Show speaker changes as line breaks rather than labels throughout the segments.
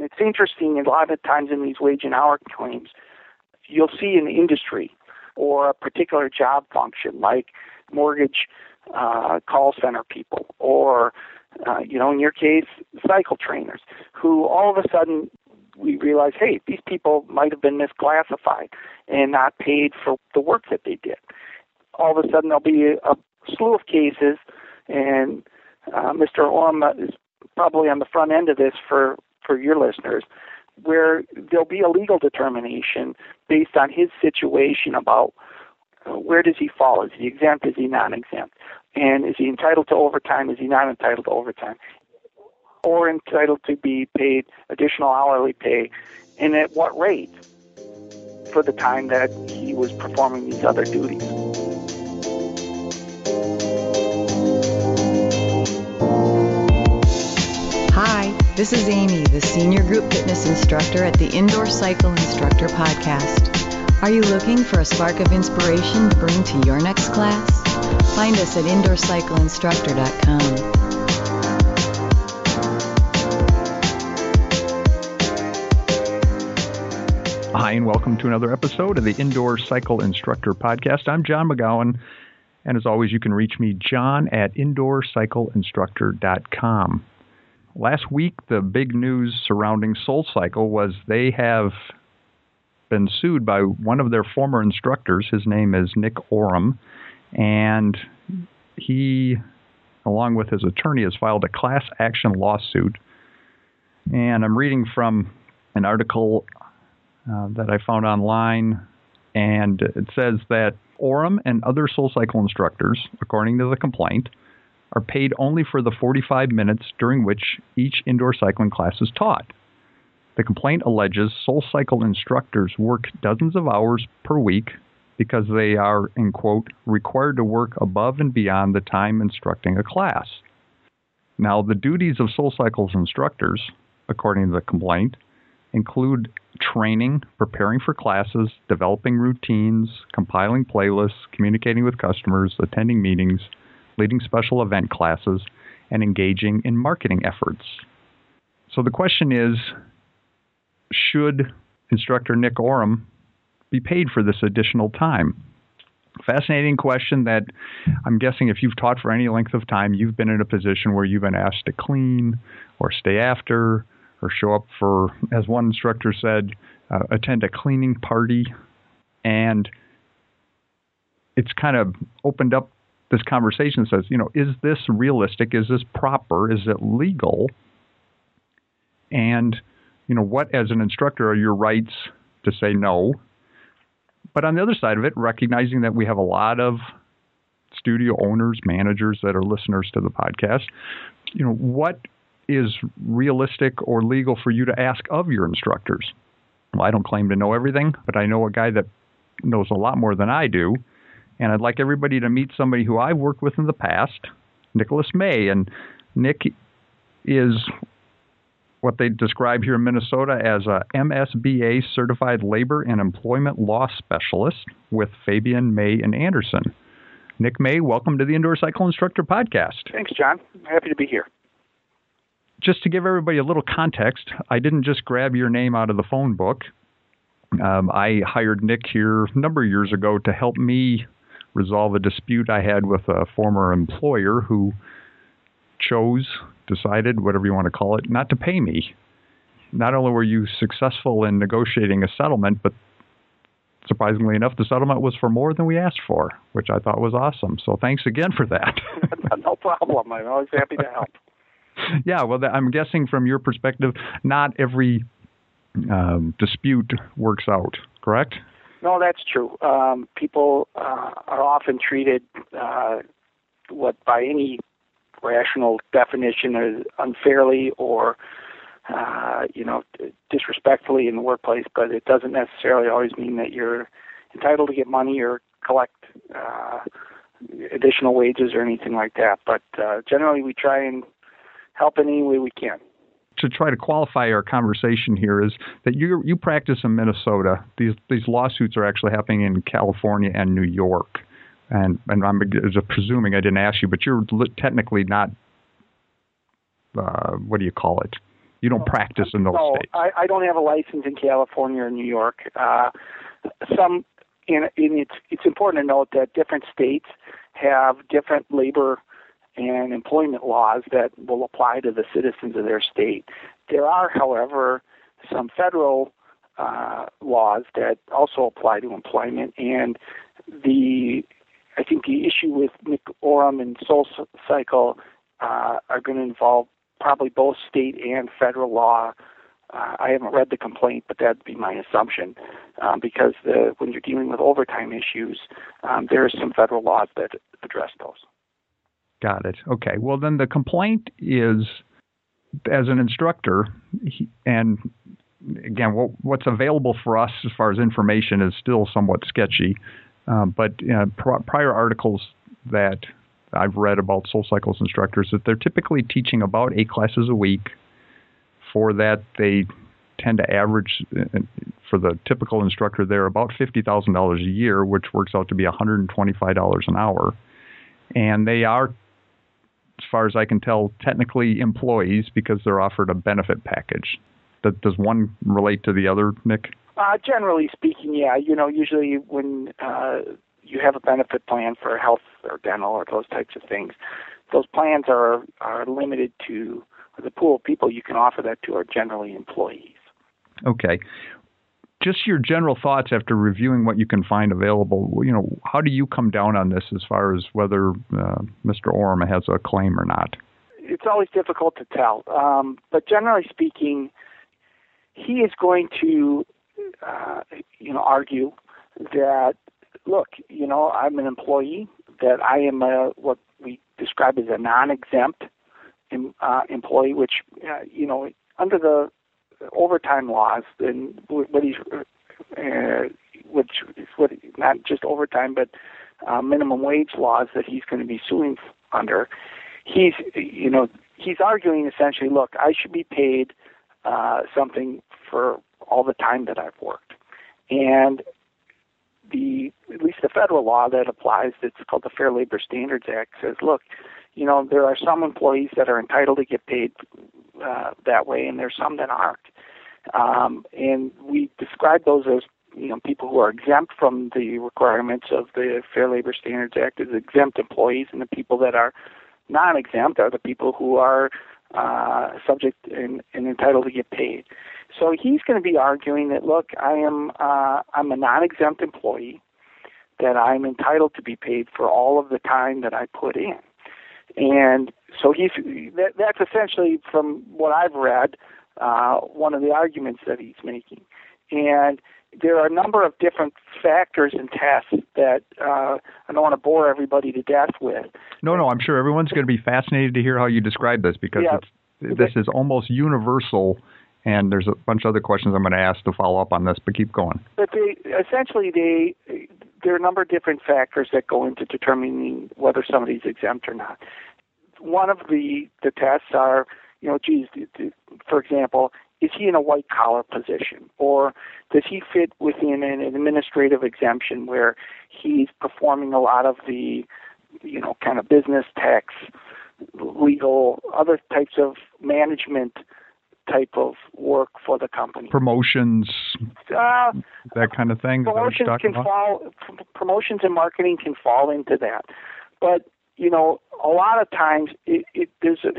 and it's interesting. A lot of times in these wage and hour claims, you'll see an industry or a particular job function, like mortgage uh, call center people, or uh, you know, in your case, cycle trainers, who all of a sudden we realize, hey, these people might have been misclassified and not paid for the work that they did. All of a sudden, there'll be a, slew of cases, and uh, Mr. Oram is probably on the front end of this for for your listeners, where there'll be a legal determination based on his situation about uh, where does he fall? Is he exempt? Is he non-exempt? And is he entitled to overtime? Is he not entitled to overtime? Or entitled to be paid additional hourly pay? And at what rate for the time that he was performing these other duties?
This is Amy, the Senior Group Fitness Instructor at the Indoor Cycle Instructor Podcast. Are you looking for a spark of inspiration to bring to your next class? Find us at indoorcycleinstructor.com.
Hi, and welcome to another episode of the Indoor Cycle Instructor Podcast. I'm John McGowan, and as always, you can reach me, John, at indoorcycleinstructor.com. Last week, the big news surrounding SoulCycle was they have been sued by one of their former instructors. His name is Nick Oram, and he, along with his attorney, has filed a class action lawsuit. And I'm reading from an article uh, that I found online, and it says that Oram and other SoulCycle instructors, according to the complaint, are paid only for the 45 minutes during which each indoor cycling class is taught. The complaint alleges SoulCycle instructors work dozens of hours per week because they are, in quote, required to work above and beyond the time instructing a class. Now, the duties of SoulCycle's instructors, according to the complaint, include training, preparing for classes, developing routines, compiling playlists, communicating with customers, attending meetings, leading special event classes, and engaging in marketing efforts. So the question is should instructor Nick Oram be paid for this additional time? Fascinating question that I'm guessing if you've taught for any length of time, you've been in a position where you've been asked to clean or stay after or show up for, as one instructor said, uh, attend a cleaning party. And it's kind of opened up this conversation says, you know, is this realistic? Is this proper? Is it legal? And, you know, what as an instructor are your rights to say no? But on the other side of it, recognizing that we have a lot of studio owners, managers that are listeners to the podcast, you know, what is realistic or legal for you to ask of your instructors? Well, I don't claim to know everything, but I know a guy that knows a lot more than I do. And I'd like everybody to meet somebody who I've worked with in the past, Nicholas May. And Nick is what they describe here in Minnesota as a MSBA certified labor and employment law specialist with Fabian May and Anderson. Nick May, welcome to the Indoor Cycle Instructor Podcast.
Thanks, John. happy to be here.
Just to give everybody a little context, I didn't just grab your name out of the phone book. Um, I hired Nick here a number of years ago to help me resolve a dispute I had with a former employer who chose, decided, whatever you want to call it, not to pay me. Not only were you successful in negotiating a settlement, but surprisingly enough, the settlement was for more than we asked for, which I thought was awesome. So thanks again for that.
no problem. I'm always happy to help.
yeah, well, I'm guessing from your perspective, not every um, dispute works out, correct?
No, that's true. Um, people uh, are often treated uh, what by any rational definition is unfairly or uh, you know disrespectfully in the workplace, but it doesn't necessarily always mean that you're entitled to get money or collect uh, additional wages or anything like that. But uh, generally, we try and help in any way we can
to try to qualify our conversation here is that you you practice in Minnesota. These these lawsuits are actually happening in California and New York, and and I'm presuming I didn't ask you, but you're technically not. Uh, what do you call it? You don't practice in those
no,
states.
I, I don't have a license in California or New York. Uh, some, in, in it's it's important to note that different states have different labor and employment laws that will apply to the citizens of their state. There are, however, some federal uh, laws that also apply to employment, and the I think the issue with Nick Oram and Soul Cycle uh, are going to involve probably both state and federal law. Uh, I haven't read the complaint, but that'd be my assumption, um, because the, when you're dealing with overtime issues, um, there are some federal laws that address those.
Got it. Okay. Well, then the complaint is as an instructor, and again, what, what's available for us as far as information is still somewhat sketchy. Um, but uh, pr- prior articles that I've read about Soul Cycles instructors that they're typically teaching about eight classes a week. For that, they tend to average uh, for the typical instructor there about fifty thousand dollars a year, which works out to be one hundred and twenty-five dollars an hour. And they are, as far as I can tell, technically employees because they're offered a benefit package. Does one relate to the other, Nick?
Uh, generally speaking, yeah. You know, usually when uh, you have a benefit plan for health or dental or those types of things, those plans are are limited to the pool of people you can offer that to are generally employees.
Okay. Just your general thoughts after reviewing what you can find available. You know, how do you come down on this as far as whether uh, Mr. Oram has a claim or not?
It's always difficult to tell, um, but generally speaking, he is going to, uh, you know, argue that look, you know, I'm an employee, that I am a, what we describe as a non-exempt uh, employee, which, uh, you know, under the overtime laws, and what he's, uh, which is what not just overtime, but uh, minimum wage laws that he's going to be suing under. He's, you know, he's arguing essentially, look, I should be paid uh, something for all the time that I've worked, and the at least the federal law that applies, it's called the Fair Labor Standards Act, says, look, you know, there are some employees that are entitled to get paid uh, that way, and there's some that aren't. Um, and we describe those as you know people who are exempt from the requirements of the Fair Labor Standards Act as exempt employees, and the people that are non-exempt are the people who are uh, subject and, and entitled to get paid. So he's going to be arguing that look, I am uh, I'm a non-exempt employee, that I'm entitled to be paid for all of the time that I put in, and so he's that, that's essentially from what I've read uh, one of the arguments that he's making, and there are a number of different factors and tests that uh, I don't want to bore everybody to death with.
No, no, I'm sure everyone's going to be fascinated to hear how you describe this because
yeah.
it's, this is almost universal. And there's a bunch of other questions I'm going to ask to follow up on this, but keep going.
But they essentially they there are a number of different factors that go into determining whether somebody's exempt or not. One of the the tests are, you know, geez, for example, is he in a white collar position? Or does he fit within an administrative exemption where he's performing a lot of the you know kind of business tax legal other types of management type of work for the company?
Promotions
uh,
that kind of thing
promotions can
about?
fall promotions and marketing can fall into that. But you know a lot of times it, it there's a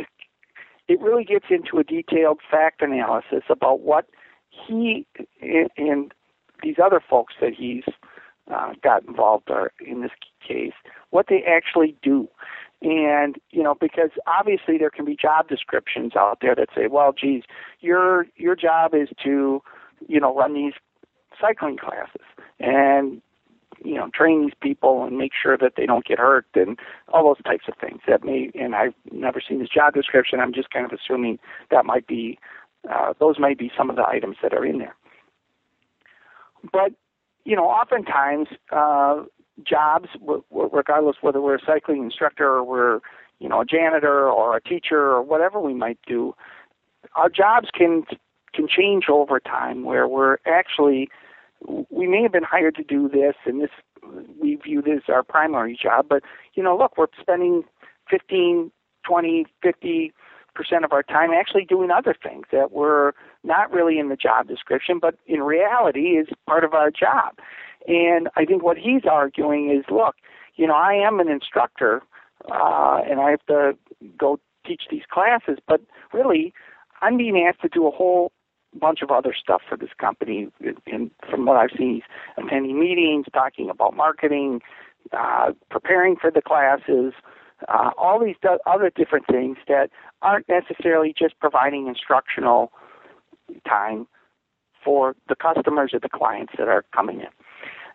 it really gets into a detailed fact analysis about what he and these other folks that he's uh, got involved are in this case, what they actually do. And, you know, because obviously there can be job descriptions out there that say, well, geez, your your job is to, you know, run these cycling classes. And you know train these people and make sure that they don't get hurt and all those types of things that may and I've never seen this job description. I'm just kind of assuming that might be uh, those might be some of the items that are in there. But you know oftentimes uh, jobs w- w- regardless whether we're a cycling instructor or we're you know a janitor or a teacher or whatever we might do our jobs can can change over time where we're actually we may have been hired to do this and this we view this as our primary job but you know look we're spending 15 20 50 percent of our time actually doing other things that were not really in the job description, but in reality is part of our job. And I think what he's arguing is, look, you know, I am an instructor, uh, and I have to go teach these classes, but really, I'm being asked to do a whole bunch of other stuff for this company. And from what I've seen, he's attending meetings, talking about marketing, uh, preparing for the classes, uh, all these other different things that aren't necessarily just providing instructional time for the customers or the clients that are coming in.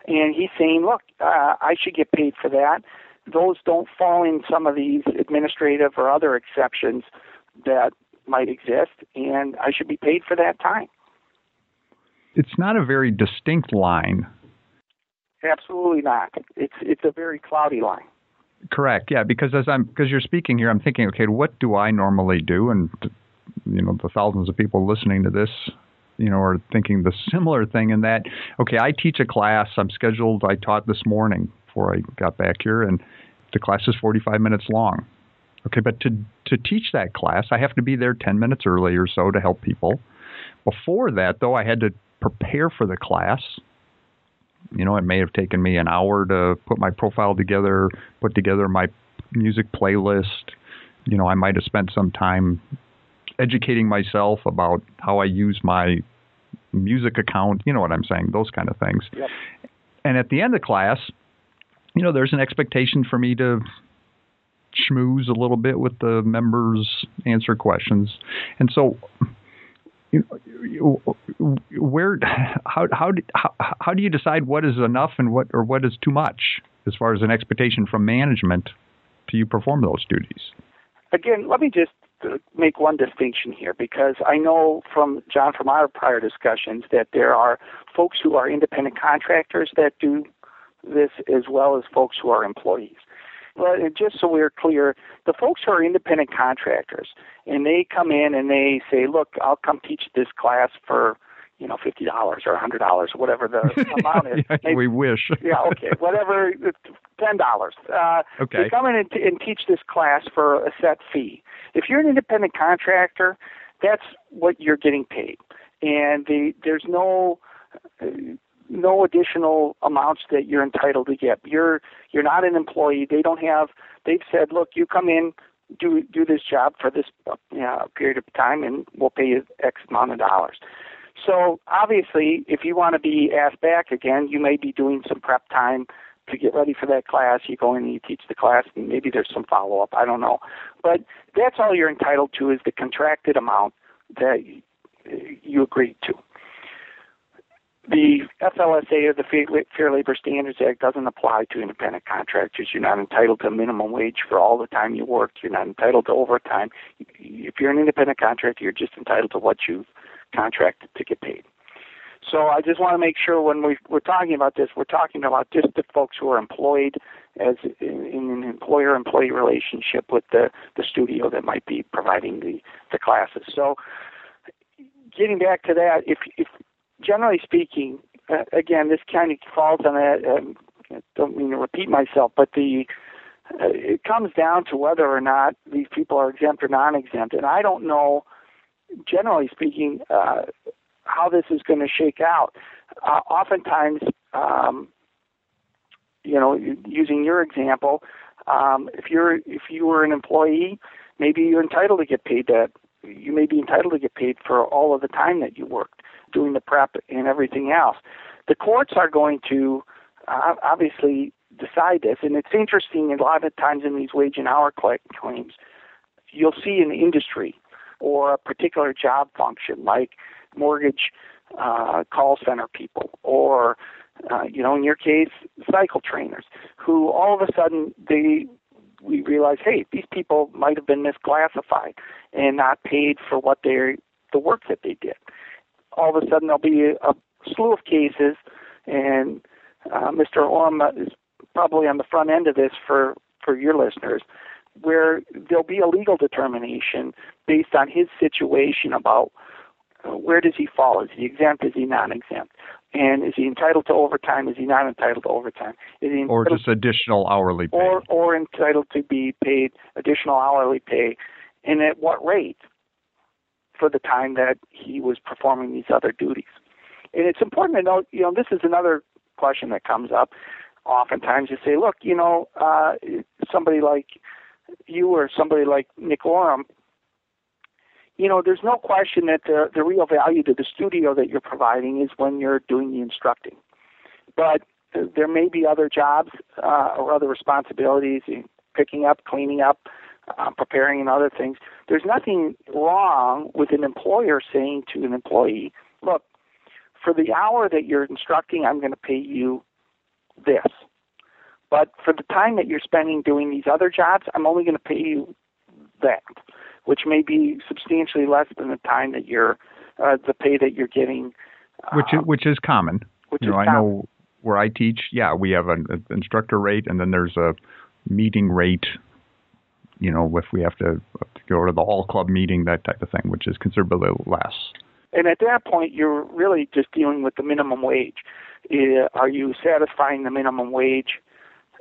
And he's saying, look, uh, I should get paid for that. Those don't fall in some of these administrative or other exceptions that might exist, and I should be paid for that time.
It's not a very distinct line.
Absolutely not. It's it's a very cloudy line.
Correct. Yeah, because as I'm because you're speaking here, I'm thinking, okay, what do I normally do? And you know, the thousands of people listening to this, you know, are thinking the similar thing in that, okay, I teach a class. I'm scheduled. I taught this morning before I got back here, and the class is 45 minutes long. Okay, but to to teach that class, I have to be there 10 minutes early or so to help people. Before that, though, I had to prepare for the class. You know, it may have taken me an hour to put my profile together, put together my music playlist. You know, I might have spent some time educating myself about how I use my music account. You know what I'm saying? Those kind of things.
Yep.
And at the end of class, you know, there's an expectation for me to schmooze a little bit with the members, answer questions, and so. You know, where how how how, how do you decide what is enough and what or what is too much as far as an expectation from management to you perform those duties?
Again, let me just make one distinction here because I know from John from our prior discussions that there are folks who are independent contractors that do this as well as folks who are employees. But just so we're clear, the folks who are independent contractors and they come in and they say, "Look, I'll come teach this class for." You know, fifty dollars or a hundred dollars, or whatever the amount is.
yeah, we wish.
yeah, okay, whatever, ten dollars. Uh,
okay.
They come in and, t- and teach this class for a set fee. If you're an independent contractor, that's what you're getting paid, and the, there's no no additional amounts that you're entitled to get. You're you're not an employee. They don't have. They've said, look, you come in, do do this job for this uh, period of time, and we'll pay you X amount of dollars. So obviously, if you want to be asked back again, you may be doing some prep time to get ready for that class. You go in and you teach the class, and maybe there's some follow up. I don't know, but that's all you're entitled to is the contracted amount that you agreed to the FLSA or the Fair Labor Standards Act doesn't apply to independent contractors. You're not entitled to minimum wage for all the time you work. You're not entitled to overtime. If you're an independent contractor, you're just entitled to what you've contracted to get paid. So I just want to make sure when we, we're talking about this, we're talking about just the folks who are employed as in, in an employer-employee relationship with the, the studio that might be providing the, the classes. So getting back to that, if, if generally speaking, uh, again, this kind of falls on that. Um, I don't mean to repeat myself, but the uh, it comes down to whether or not these people are exempt or non-exempt, and I don't know. Generally speaking, uh, how this is going to shake out. Uh, oftentimes, um, you know, using your example, um, if you're if you were an employee, maybe you're entitled to get paid that. You may be entitled to get paid for all of the time that you worked doing the prep and everything else. The courts are going to uh, obviously decide this, and it's interesting. A lot of times in these wage and hour claims, you'll see an industry or a particular job function, like mortgage uh, call center people, or uh, you know, in your case, cycle trainers, who all of a sudden they we realize, hey, these people might have been misclassified and not paid for what they the work that they did all of a sudden there'll be a, a slew of cases, and uh, Mr. Oram is probably on the front end of this for for your listeners, where there'll be a legal determination based on his situation about uh, where does he fall? Is he exempt? Is he non-exempt? And is he entitled to overtime? Is he not entitled to overtime? Is he
or just additional hourly pay?
Or or entitled to be paid additional hourly pay and at what rate for the time that he was performing these other duties. And it's important to note, you know, this is another question that comes up. Oftentimes you say, look, you know, uh, somebody like you or somebody like Nick Oram, you know, there's no question that the, the real value to the studio that you're providing is when you're doing the instructing. But there may be other jobs uh, or other responsibilities, picking up, cleaning up, uh, preparing, and other things. There's nothing wrong with an employer saying to an employee, look, for the hour that you're instructing, I'm going to pay you this. But for the time that you're spending doing these other jobs, I'm only going to pay you that, which may be substantially less than the time that you're, uh, the pay that you're getting.
Uh, which is, which is common.
Which
you know,
is
I know where I teach. Yeah, we have an, an instructor rate, and then there's a meeting rate. You know, if we have to, to go to the hall club meeting, that type of thing, which is considerably less.
And at that point, you're really just dealing with the minimum wage. Uh, are you satisfying the minimum wage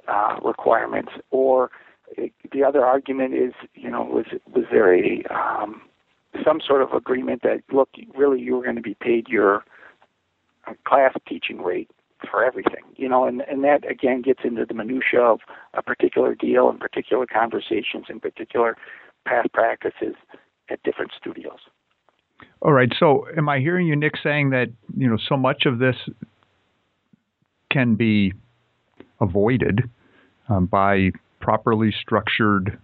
uh, requirements, or uh, the other argument is, you know, was was there a um, some sort of agreement that look, really, you were going to be paid your uh, class teaching rate for everything, you know, and and that again gets into the minutia of a particular deal and particular conversations and particular past practices at different studios.
All right. So, am I hearing you, Nick, saying that you know so much of this can be avoided um, by properly structured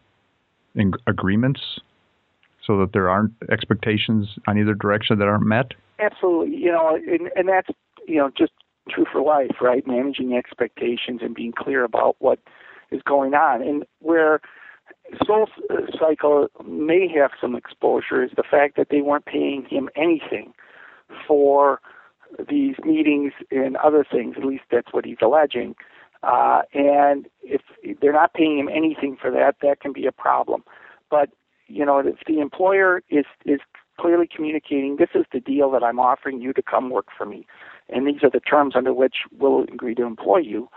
in- agreements, so that there aren't expectations on either direction that aren't met?
Absolutely. You know, and, and that's you know just true for life, right? Managing expectations and being clear about what is going on, and where Soul Cycle may have some exposure is the fact that they weren't paying him anything for these meetings and other things. At least that's what he's alleging. Uh, and if they're not paying him anything for that, that can be a problem. But you know, if the employer is is clearly communicating, this is the deal that I'm offering you to come work for me, and these are the terms under which we'll agree to employ you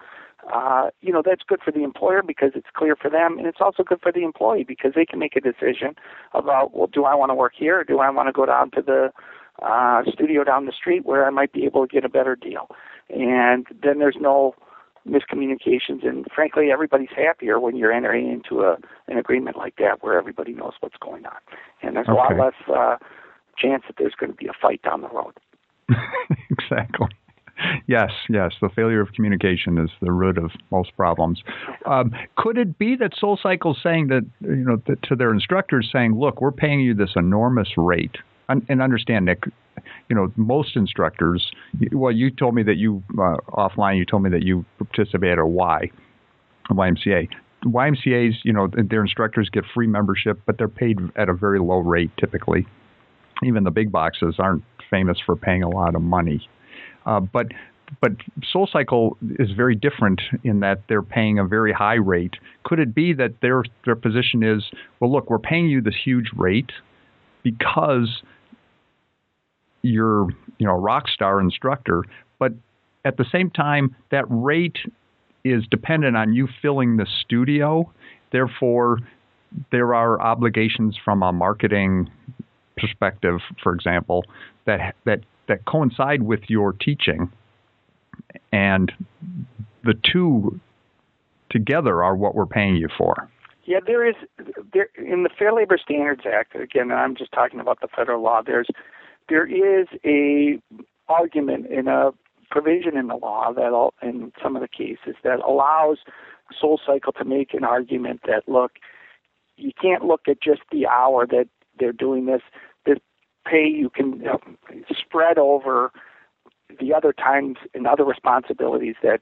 uh, you know, that's good for the employer because it's clear for them, and it's also good for the employee because they can make a decision about, well, do I want to work here or do I want to go down to the uh, studio down the street where I might be able to get a better deal? And then there's no miscommunications, and frankly, everybody's happier when you're entering into a an agreement like that where everybody knows what's going on, and there's
okay.
a lot less uh, chance that there's going to be a fight down the road.
exactly yes, yes. The failure of communication is the root of most problems. Um, could it be that Soul Cycle's saying that you know that to their instructors saying, "Look, we're paying you this enormous rate," and, and understand, Nick. You know, most instructors. Well, you told me that you uh, offline. You told me that you participate at a Y, a YMCA. YMCA's, you know, their instructors get free membership, but they're paid at a very low rate typically. Even the big boxes aren't famous for paying a lot of money. Uh, but but Soul Cycle is very different in that they're paying a very high rate. Could it be that their their position is, well, look, we're paying you this huge rate because you're you know a rock star instructor, but at the same time that rate is dependent on you filling the studio. Therefore, there are obligations from a marketing perspective, for example, that that that coincide with your teaching, and the two together are what we're paying you for.
Yeah, there is there in the Fair Labor Standards Act. Again, I'm just talking about the federal law. There's there is a argument in a provision in the law that in some of the cases that allows Soul Cycle to make an argument that look, you can't look at just the hour that they're doing this This pay you can spread over the other times and other responsibilities that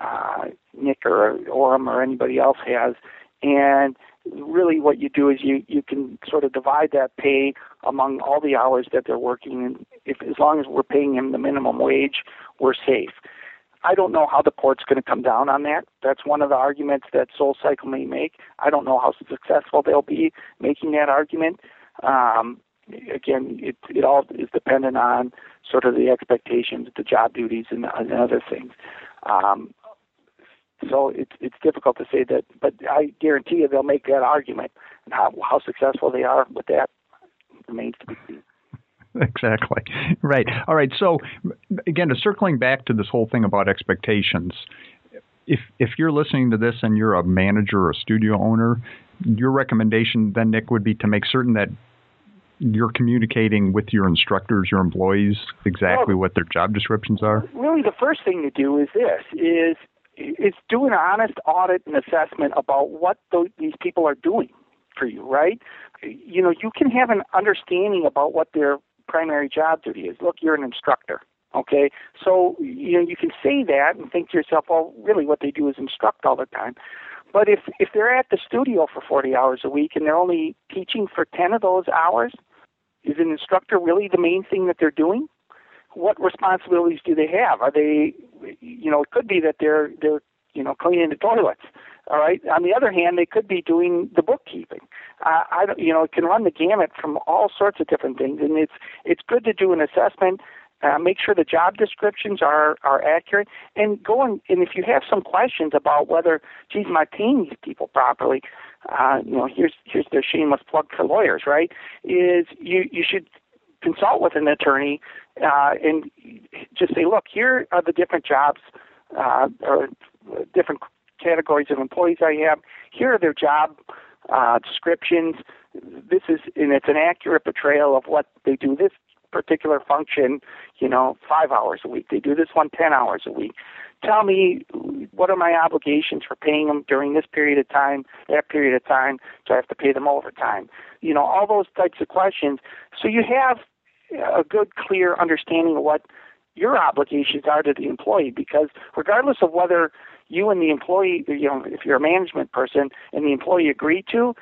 uh, Nick or Oram or anybody else has. And really, what you do is you you can sort of divide that pay among all the hours that they're working, and if as long as we're paying him the minimum wage, we're safe. I don't know how the court's going to come down on that. That's one of the arguments that Soul Cycle may make. I don't know how successful they'll be making that argument. Um, again, it, it all is dependent on sort of the expectations, the job duties, and, and other things. Um, So it's it's difficult to say that, but I guarantee you they'll make that argument. And how how successful they are with that remains to be seen.
Exactly. Right. All right. So again, circling back to this whole thing about expectations, if if you're listening to this and you're a manager or a studio owner, your recommendation then Nick would be to make certain that you're communicating with your instructors, your employees, exactly well, what their job descriptions are?
Really, the first thing to do is this: is is do an honest audit and assessment about what these people are doing for you. Right? You know, you can have an understanding about what their primary job duty is. Look, you're an instructor. Okay, so you know you can say that and think to yourself, well, really, what they do is instruct all the time. But if if they're at the studio for 40 hours a week and they're only teaching for 10 of those hours, is an instructor really the main thing that they're doing? What responsibilities do they have? Are they, you know, it could be that they're they're you know cleaning the toilets. All right. On the other hand, they could be doing the bookkeeping. Uh, I you know, it can run the gamut from all sorts of different things, and it's it's good to do an assessment uh, make sure the job descriptions are, are accurate, and go and, and if you have some questions about whether, geez, am I paying these people properly? Uh, you know, here's here's their shameless plug for lawyers, right? Is you you should consult with an attorney uh, and just say, look, here are the different jobs uh, or different categories of employees I have. Here are their job uh, descriptions. This is, and it's an accurate portrayal of what they do. This particular function, you know, five hours a week. They do this one ten hours a week. Tell me what are my obligations for paying them during this period of time, that period of time? Do I have to pay them overtime? You know, all those types of questions. So you have a good, clear understanding of what your obligations are to the employee because regardless of whether you and the employee, you know, if you're a management person and the employee agree to,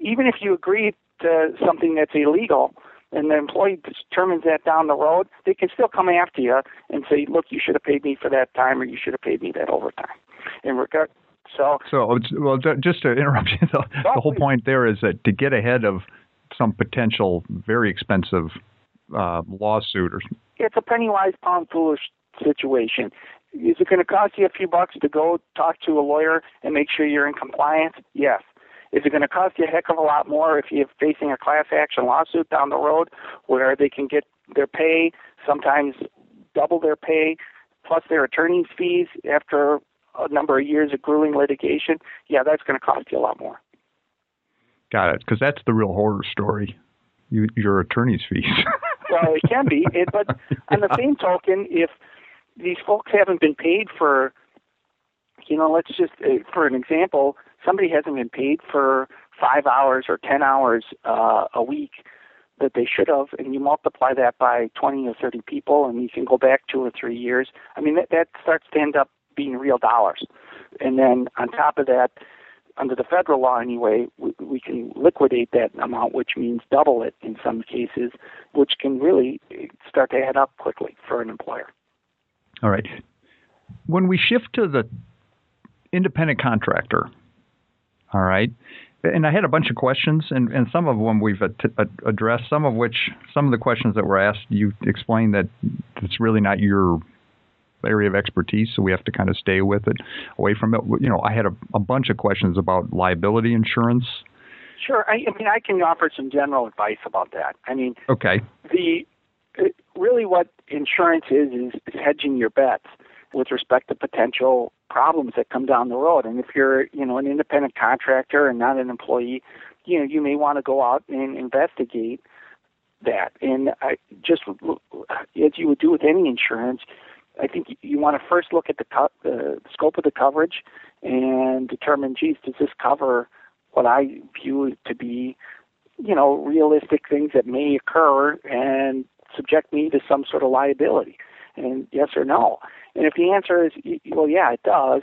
even if you agree to something that's illegal, and the employee determines that down the road, they can still come after you and say, "Look, you should have paid me for that time, or you should have paid me that overtime." In regard, so
so well, just to interrupt you, the, the whole point there is that to get ahead of some potential very expensive uh, lawsuit or
it's a penny wise pound foolish situation. Is it going to cost you a few bucks to go talk to a lawyer and make sure you're in compliance? Yes. Is it going to cost you a heck of a lot more if you're facing a class action lawsuit down the road where they can get their pay, sometimes double their pay, plus their attorney's fees after a number of years of grueling litigation? Yeah, that's going to cost you a lot more.
Got it, because that's the real horror story. You, your attorney's fees.
well, it can be, it, but on the same token, if these folks haven't been paid for, you know, let's just, uh, for an example, somebody hasn't been paid for five hours or ten hours uh, a week that they should have, and you multiply that by 20 or 30 people, and you can go back two or three years. I mean, that, that starts to end up being real dollars. And then on top of that, under the federal law anyway, we, we can liquidate that amount, which means double it in some cases, which can really start to add up quickly for an employer.
All right. When we shift to the independent contractor, all right. And I had a bunch of questions, and, and some of them we've addressed. Some of which, some of the questions that were asked, you explained that it's really not your area of expertise, so we have to kind of stay with it, away from it. You know, I had a, a bunch of questions about liability insurance.
Sure. I, I mean, I can offer some general advice about that. I mean,
okay.
The really what insurance is is, is hedging your bets with respect to potential problems that come down the road. And if you're, you know, an independent contractor and not an employee, you know, you may want to go out and investigate that. And I just as you would do with any insurance, I think you want to first look at the, co- the scope of the coverage and determine, geez, does this cover what I view to be, you know, realistic things that may occur and subject me to some sort of liability? And yes or no. And if the answer is, well, yeah, it does,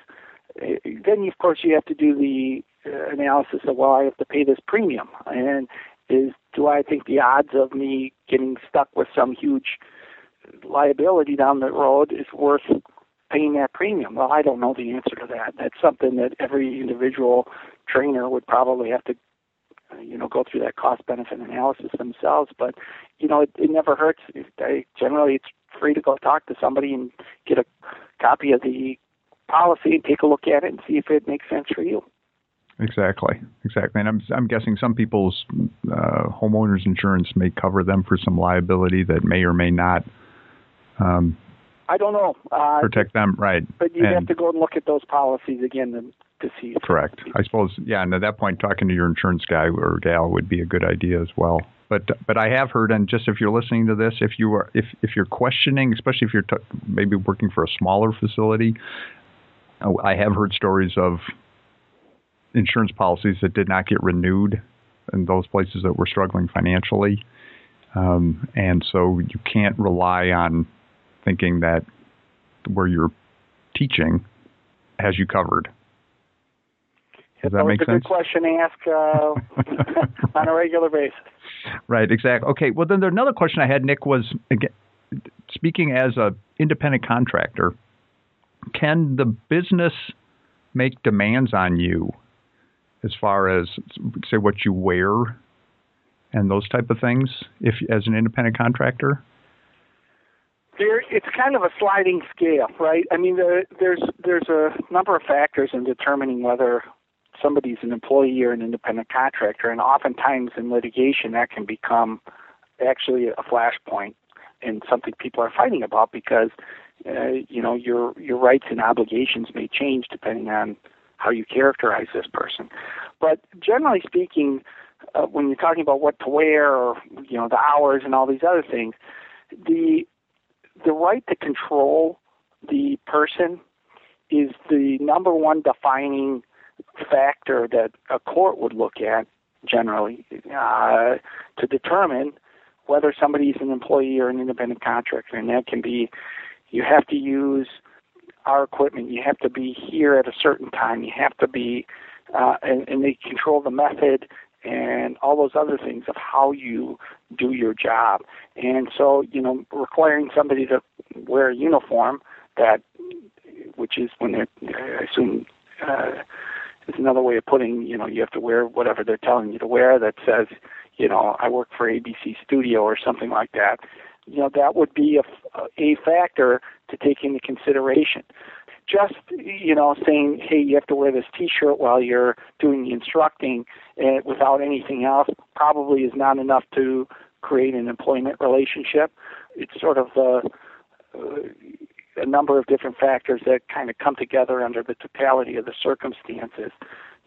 eh, then of course you have to do the uh, analysis of, well, I have to pay this premium. And is, do I think the odds of me getting stuck with some huge liability down the road is worth paying that premium? Well, I don't know the answer to that. That's something that every individual trainer would probably have to you know go through that cost benefit analysis themselves but you know it, it never hurts I, generally it's free to go talk to somebody and get a copy of the policy and take a look at it and see if it makes sense for you.
Exactly, exactly. And I'm I'm guessing some people's uh, homeowners insurance may cover them for some liability that may or may not. Um,
I don't know. Uh,
protect them, right?
But you have to go and look at those policies again to, to see.
Correct. I suppose. Yeah, and at that point, talking to your insurance guy or gal would be a good idea as well. But but I have heard, and just if you're listening to this, if you are if if you're questioning, especially if you're t- maybe working for a smaller facility, I have heard stories of insurance policies that did not get renewed in those places that were struggling financially. Um, and so you can't rely on thinking that where you're teaching has you covered. Does that make
sense?
a good
question to ask uh, on a regular basis.
Right, exactly. Okay, well, then there's another question I had, Nick, was again, speaking as an independent contractor, can the business make demands on you as far as say what you wear and those type of things if as an independent contractor
there it's kind of a sliding scale right i mean the, there's there's a number of factors in determining whether somebody's an employee or an independent contractor and oftentimes in litigation that can become actually a flashpoint and something people are fighting about because uh, you know your your rights and obligations may change depending on how you characterize this person. But generally speaking, uh, when you're talking about what to wear or you know the hours and all these other things, the the right to control the person is the number one defining factor that a court would look at generally uh, to determine whether somebody is an employee or an independent contractor, and that can be you have to use our equipment. You have to be here at a certain time. You have to be, uh, and, and they control the method and all those other things of how you do your job. And so, you know, requiring somebody to wear a uniform that, which is when they're, I assume, uh, is another way of putting, you know, you have to wear whatever they're telling you to wear that says, you know, I work for ABC Studio or something like that you know that would be a, a factor to take into consideration. Just you know saying, hey, you have to wear this T-shirt while you're doing the instructing, and without anything else, probably is not enough to create an employment relationship. It's sort of a, uh, a number of different factors that kind of come together under the totality of the circumstances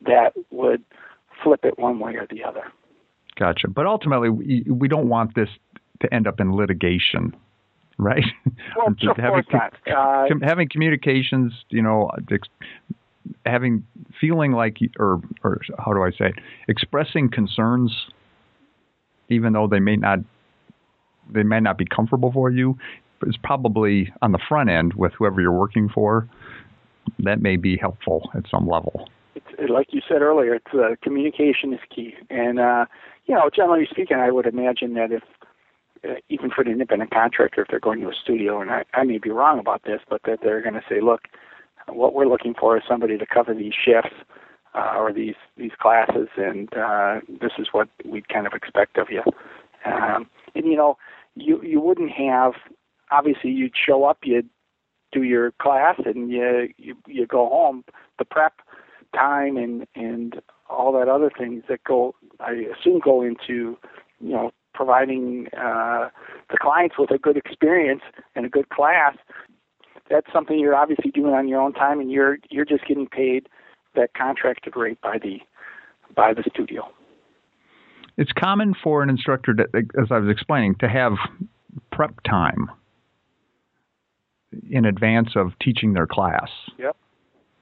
that would flip it one way or the other.
Gotcha. But ultimately, we, we don't want this to end up in litigation, right?
Well, of having, course not.
Uh, having communications, you know, having feeling like, or or how do I say, it? expressing concerns, even though they may not, they may not be comfortable for you, is probably on the front end with whoever you're working for. That may be helpful at some level.
It's like you said earlier. It's uh, communication is key, and uh, you know, generally speaking, I would imagine that if uh, even for an independent contractor, if they're going to a studio, and I, I may be wrong about this, but that they're going to say, look, what we're looking for is somebody to cover these shifts uh, or these these classes, and uh, this is what we'd kind of expect of you. Um, and you know, you you wouldn't have obviously you'd show up, you'd do your class, and you you you go home. The prep time and and all that other things that go, I assume, go into you know providing uh, the clients with a good experience and a good class, that's something you're obviously doing on your own time, and you're you're just getting paid that contracted rate by the by the studio.
It's common for an instructor, to, as I was explaining, to have prep time in advance of teaching their class.
Yep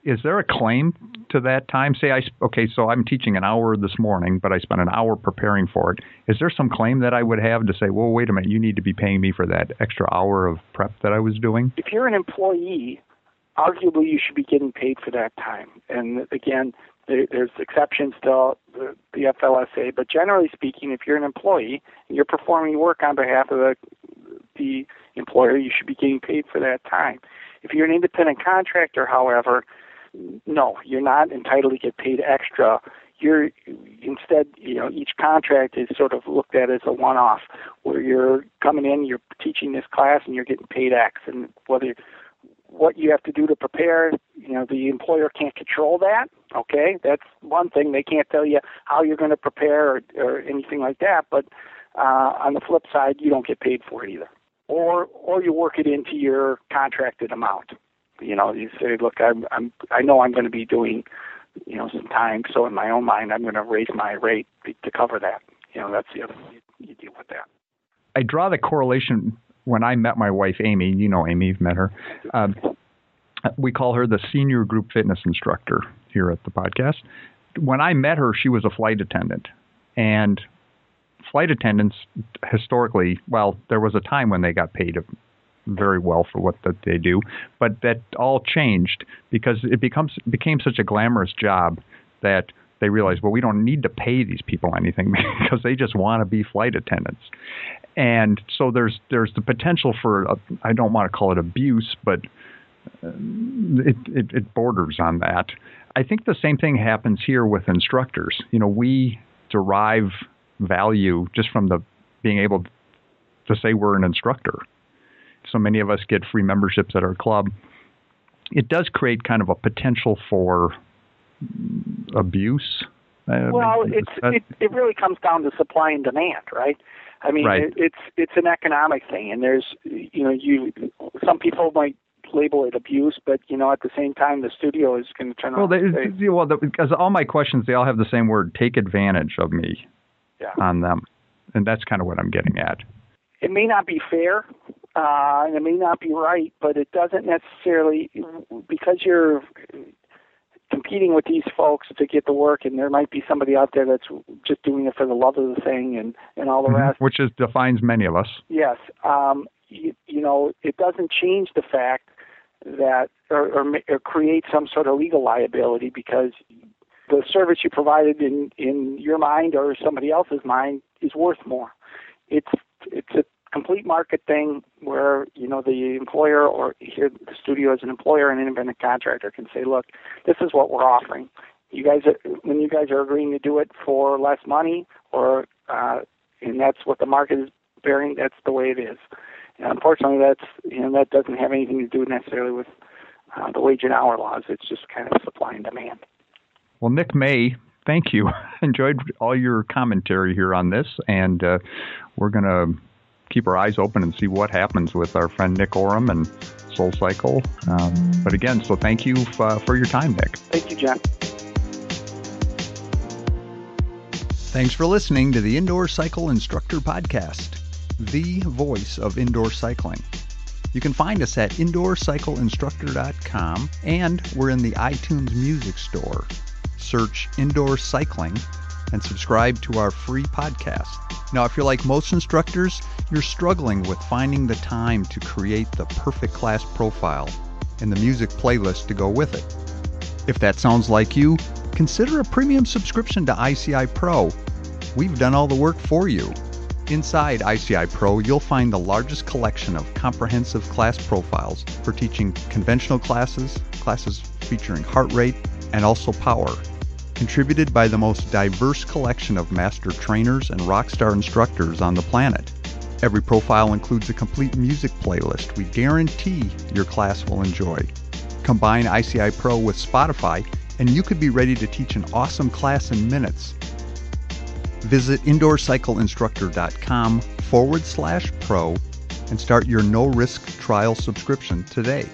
is there a claim to that time? Say I okay, so I'm teaching an hour this morning, but I spent an hour preparing for it. Is there some claim that I would have to say, well, wait a minute, you need to be paying me for that extra hour of prep that I was doing?
If you're an employee, arguably you should be getting paid for that time. And again, there's exceptions to the, the FLSA, but generally speaking, if you're an employee and you're performing work on behalf of the, the employer, you should be getting paid for that time. If you're an independent contractor, however, no, you're not entitled to get paid extra. You're instead, you know, each contract is sort of looked at as a one-off, where you're coming in, you're teaching this class, and you're getting paid X, and whether what you have to do to prepare. You know, the employer can't control that. Okay, that's one thing. They can't tell you how you're going to prepare or, or anything like that. But uh, on the flip side, you don't get paid for it either, or or you work it into your contracted amount. You know, you say, look, I'm, I'm I know I'm going to be doing, you know, some time, so in my own mind, I'm going to raise my rate to cover that. You know, that's the other you, you deal with that.
I draw the correlation when I met my wife Amy. You know Amy, you've met her. Um, we call her the senior group fitness instructor here at the podcast. When I met her, she was a flight attendant, and flight attendants historically, well, there was a time when they got paid very well for what that they do, but that all changed because it becomes became such a glamorous job that they realized, well, we don't need to pay these people anything because they just want to be flight attendants. And so there's there's the potential for I don't want to call it abuse, but uh, it, it, it borders on that. I think the same thing happens here with instructors. You know, we derive value just from the being able to say we're an instructor. So many of us get free memberships at our club. It does create kind of a potential for abuse.
Uh, well, it's it, it really comes down to supply and demand, right? I mean, right. it, it's it's an economic thing, and there's you know you some people might label it abuse, but you know at the same time the studio is going to turn
well,
around.
They, say, well, because all my questions they all have the same word: take advantage of me
yeah.
on them, and that's kind of what I'm getting at.
It may not be fair, uh, and it may not be right, but it doesn't necessarily because you're competing with these folks to get the work, and there might be somebody out there that's just doing it for the love of the thing and and all the mm-hmm. rest.
Which is defines many of us.
Yes, um, you, you know, it doesn't change the fact that or, or, or create some sort of legal liability because the service you provided in in your mind or somebody else's mind is worth more. It's it's a complete market thing where you know the employer or here the studio as an employer and independent contractor can say, look, this is what we're offering. You guys, are, when you guys are agreeing to do it for less money, or uh, and that's what the market is bearing, that's the way it is. And unfortunately, that's you know that doesn't have anything to do necessarily with uh, the wage and hour laws. It's just kind of supply and demand.
Well, Nick May, thank you. Enjoyed all your commentary here on this, and uh, we're going to keep our eyes open and see what happens with our friend Nick Oram and Soul Cycle. Um, but again, so thank you f- uh, for your time, Nick.
Thank you, John.
Thanks for listening to the Indoor Cycle Instructor Podcast, the voice of indoor cycling. You can find us at indoorcycleinstructor.com and we're in the iTunes Music Store. Search Indoor Cycling and subscribe to our free podcast. Now, if you're like most instructors, you're struggling with finding the time to create the perfect class profile and the music playlist to go with it. If that sounds like you, consider a premium subscription to ICI Pro. We've done all the work for you. Inside ICI Pro, you'll find the largest collection of comprehensive class profiles for teaching conventional classes, classes featuring heart rate, and also power contributed by the most diverse collection of master trainers and rockstar instructors on the planet. Every profile includes a complete music playlist we guarantee your class will enjoy. Combine ICI Pro with Spotify, and you could be ready to teach an awesome class in minutes. Visit indoorcycleinstructor.com forward slash pro and start your no risk trial subscription today.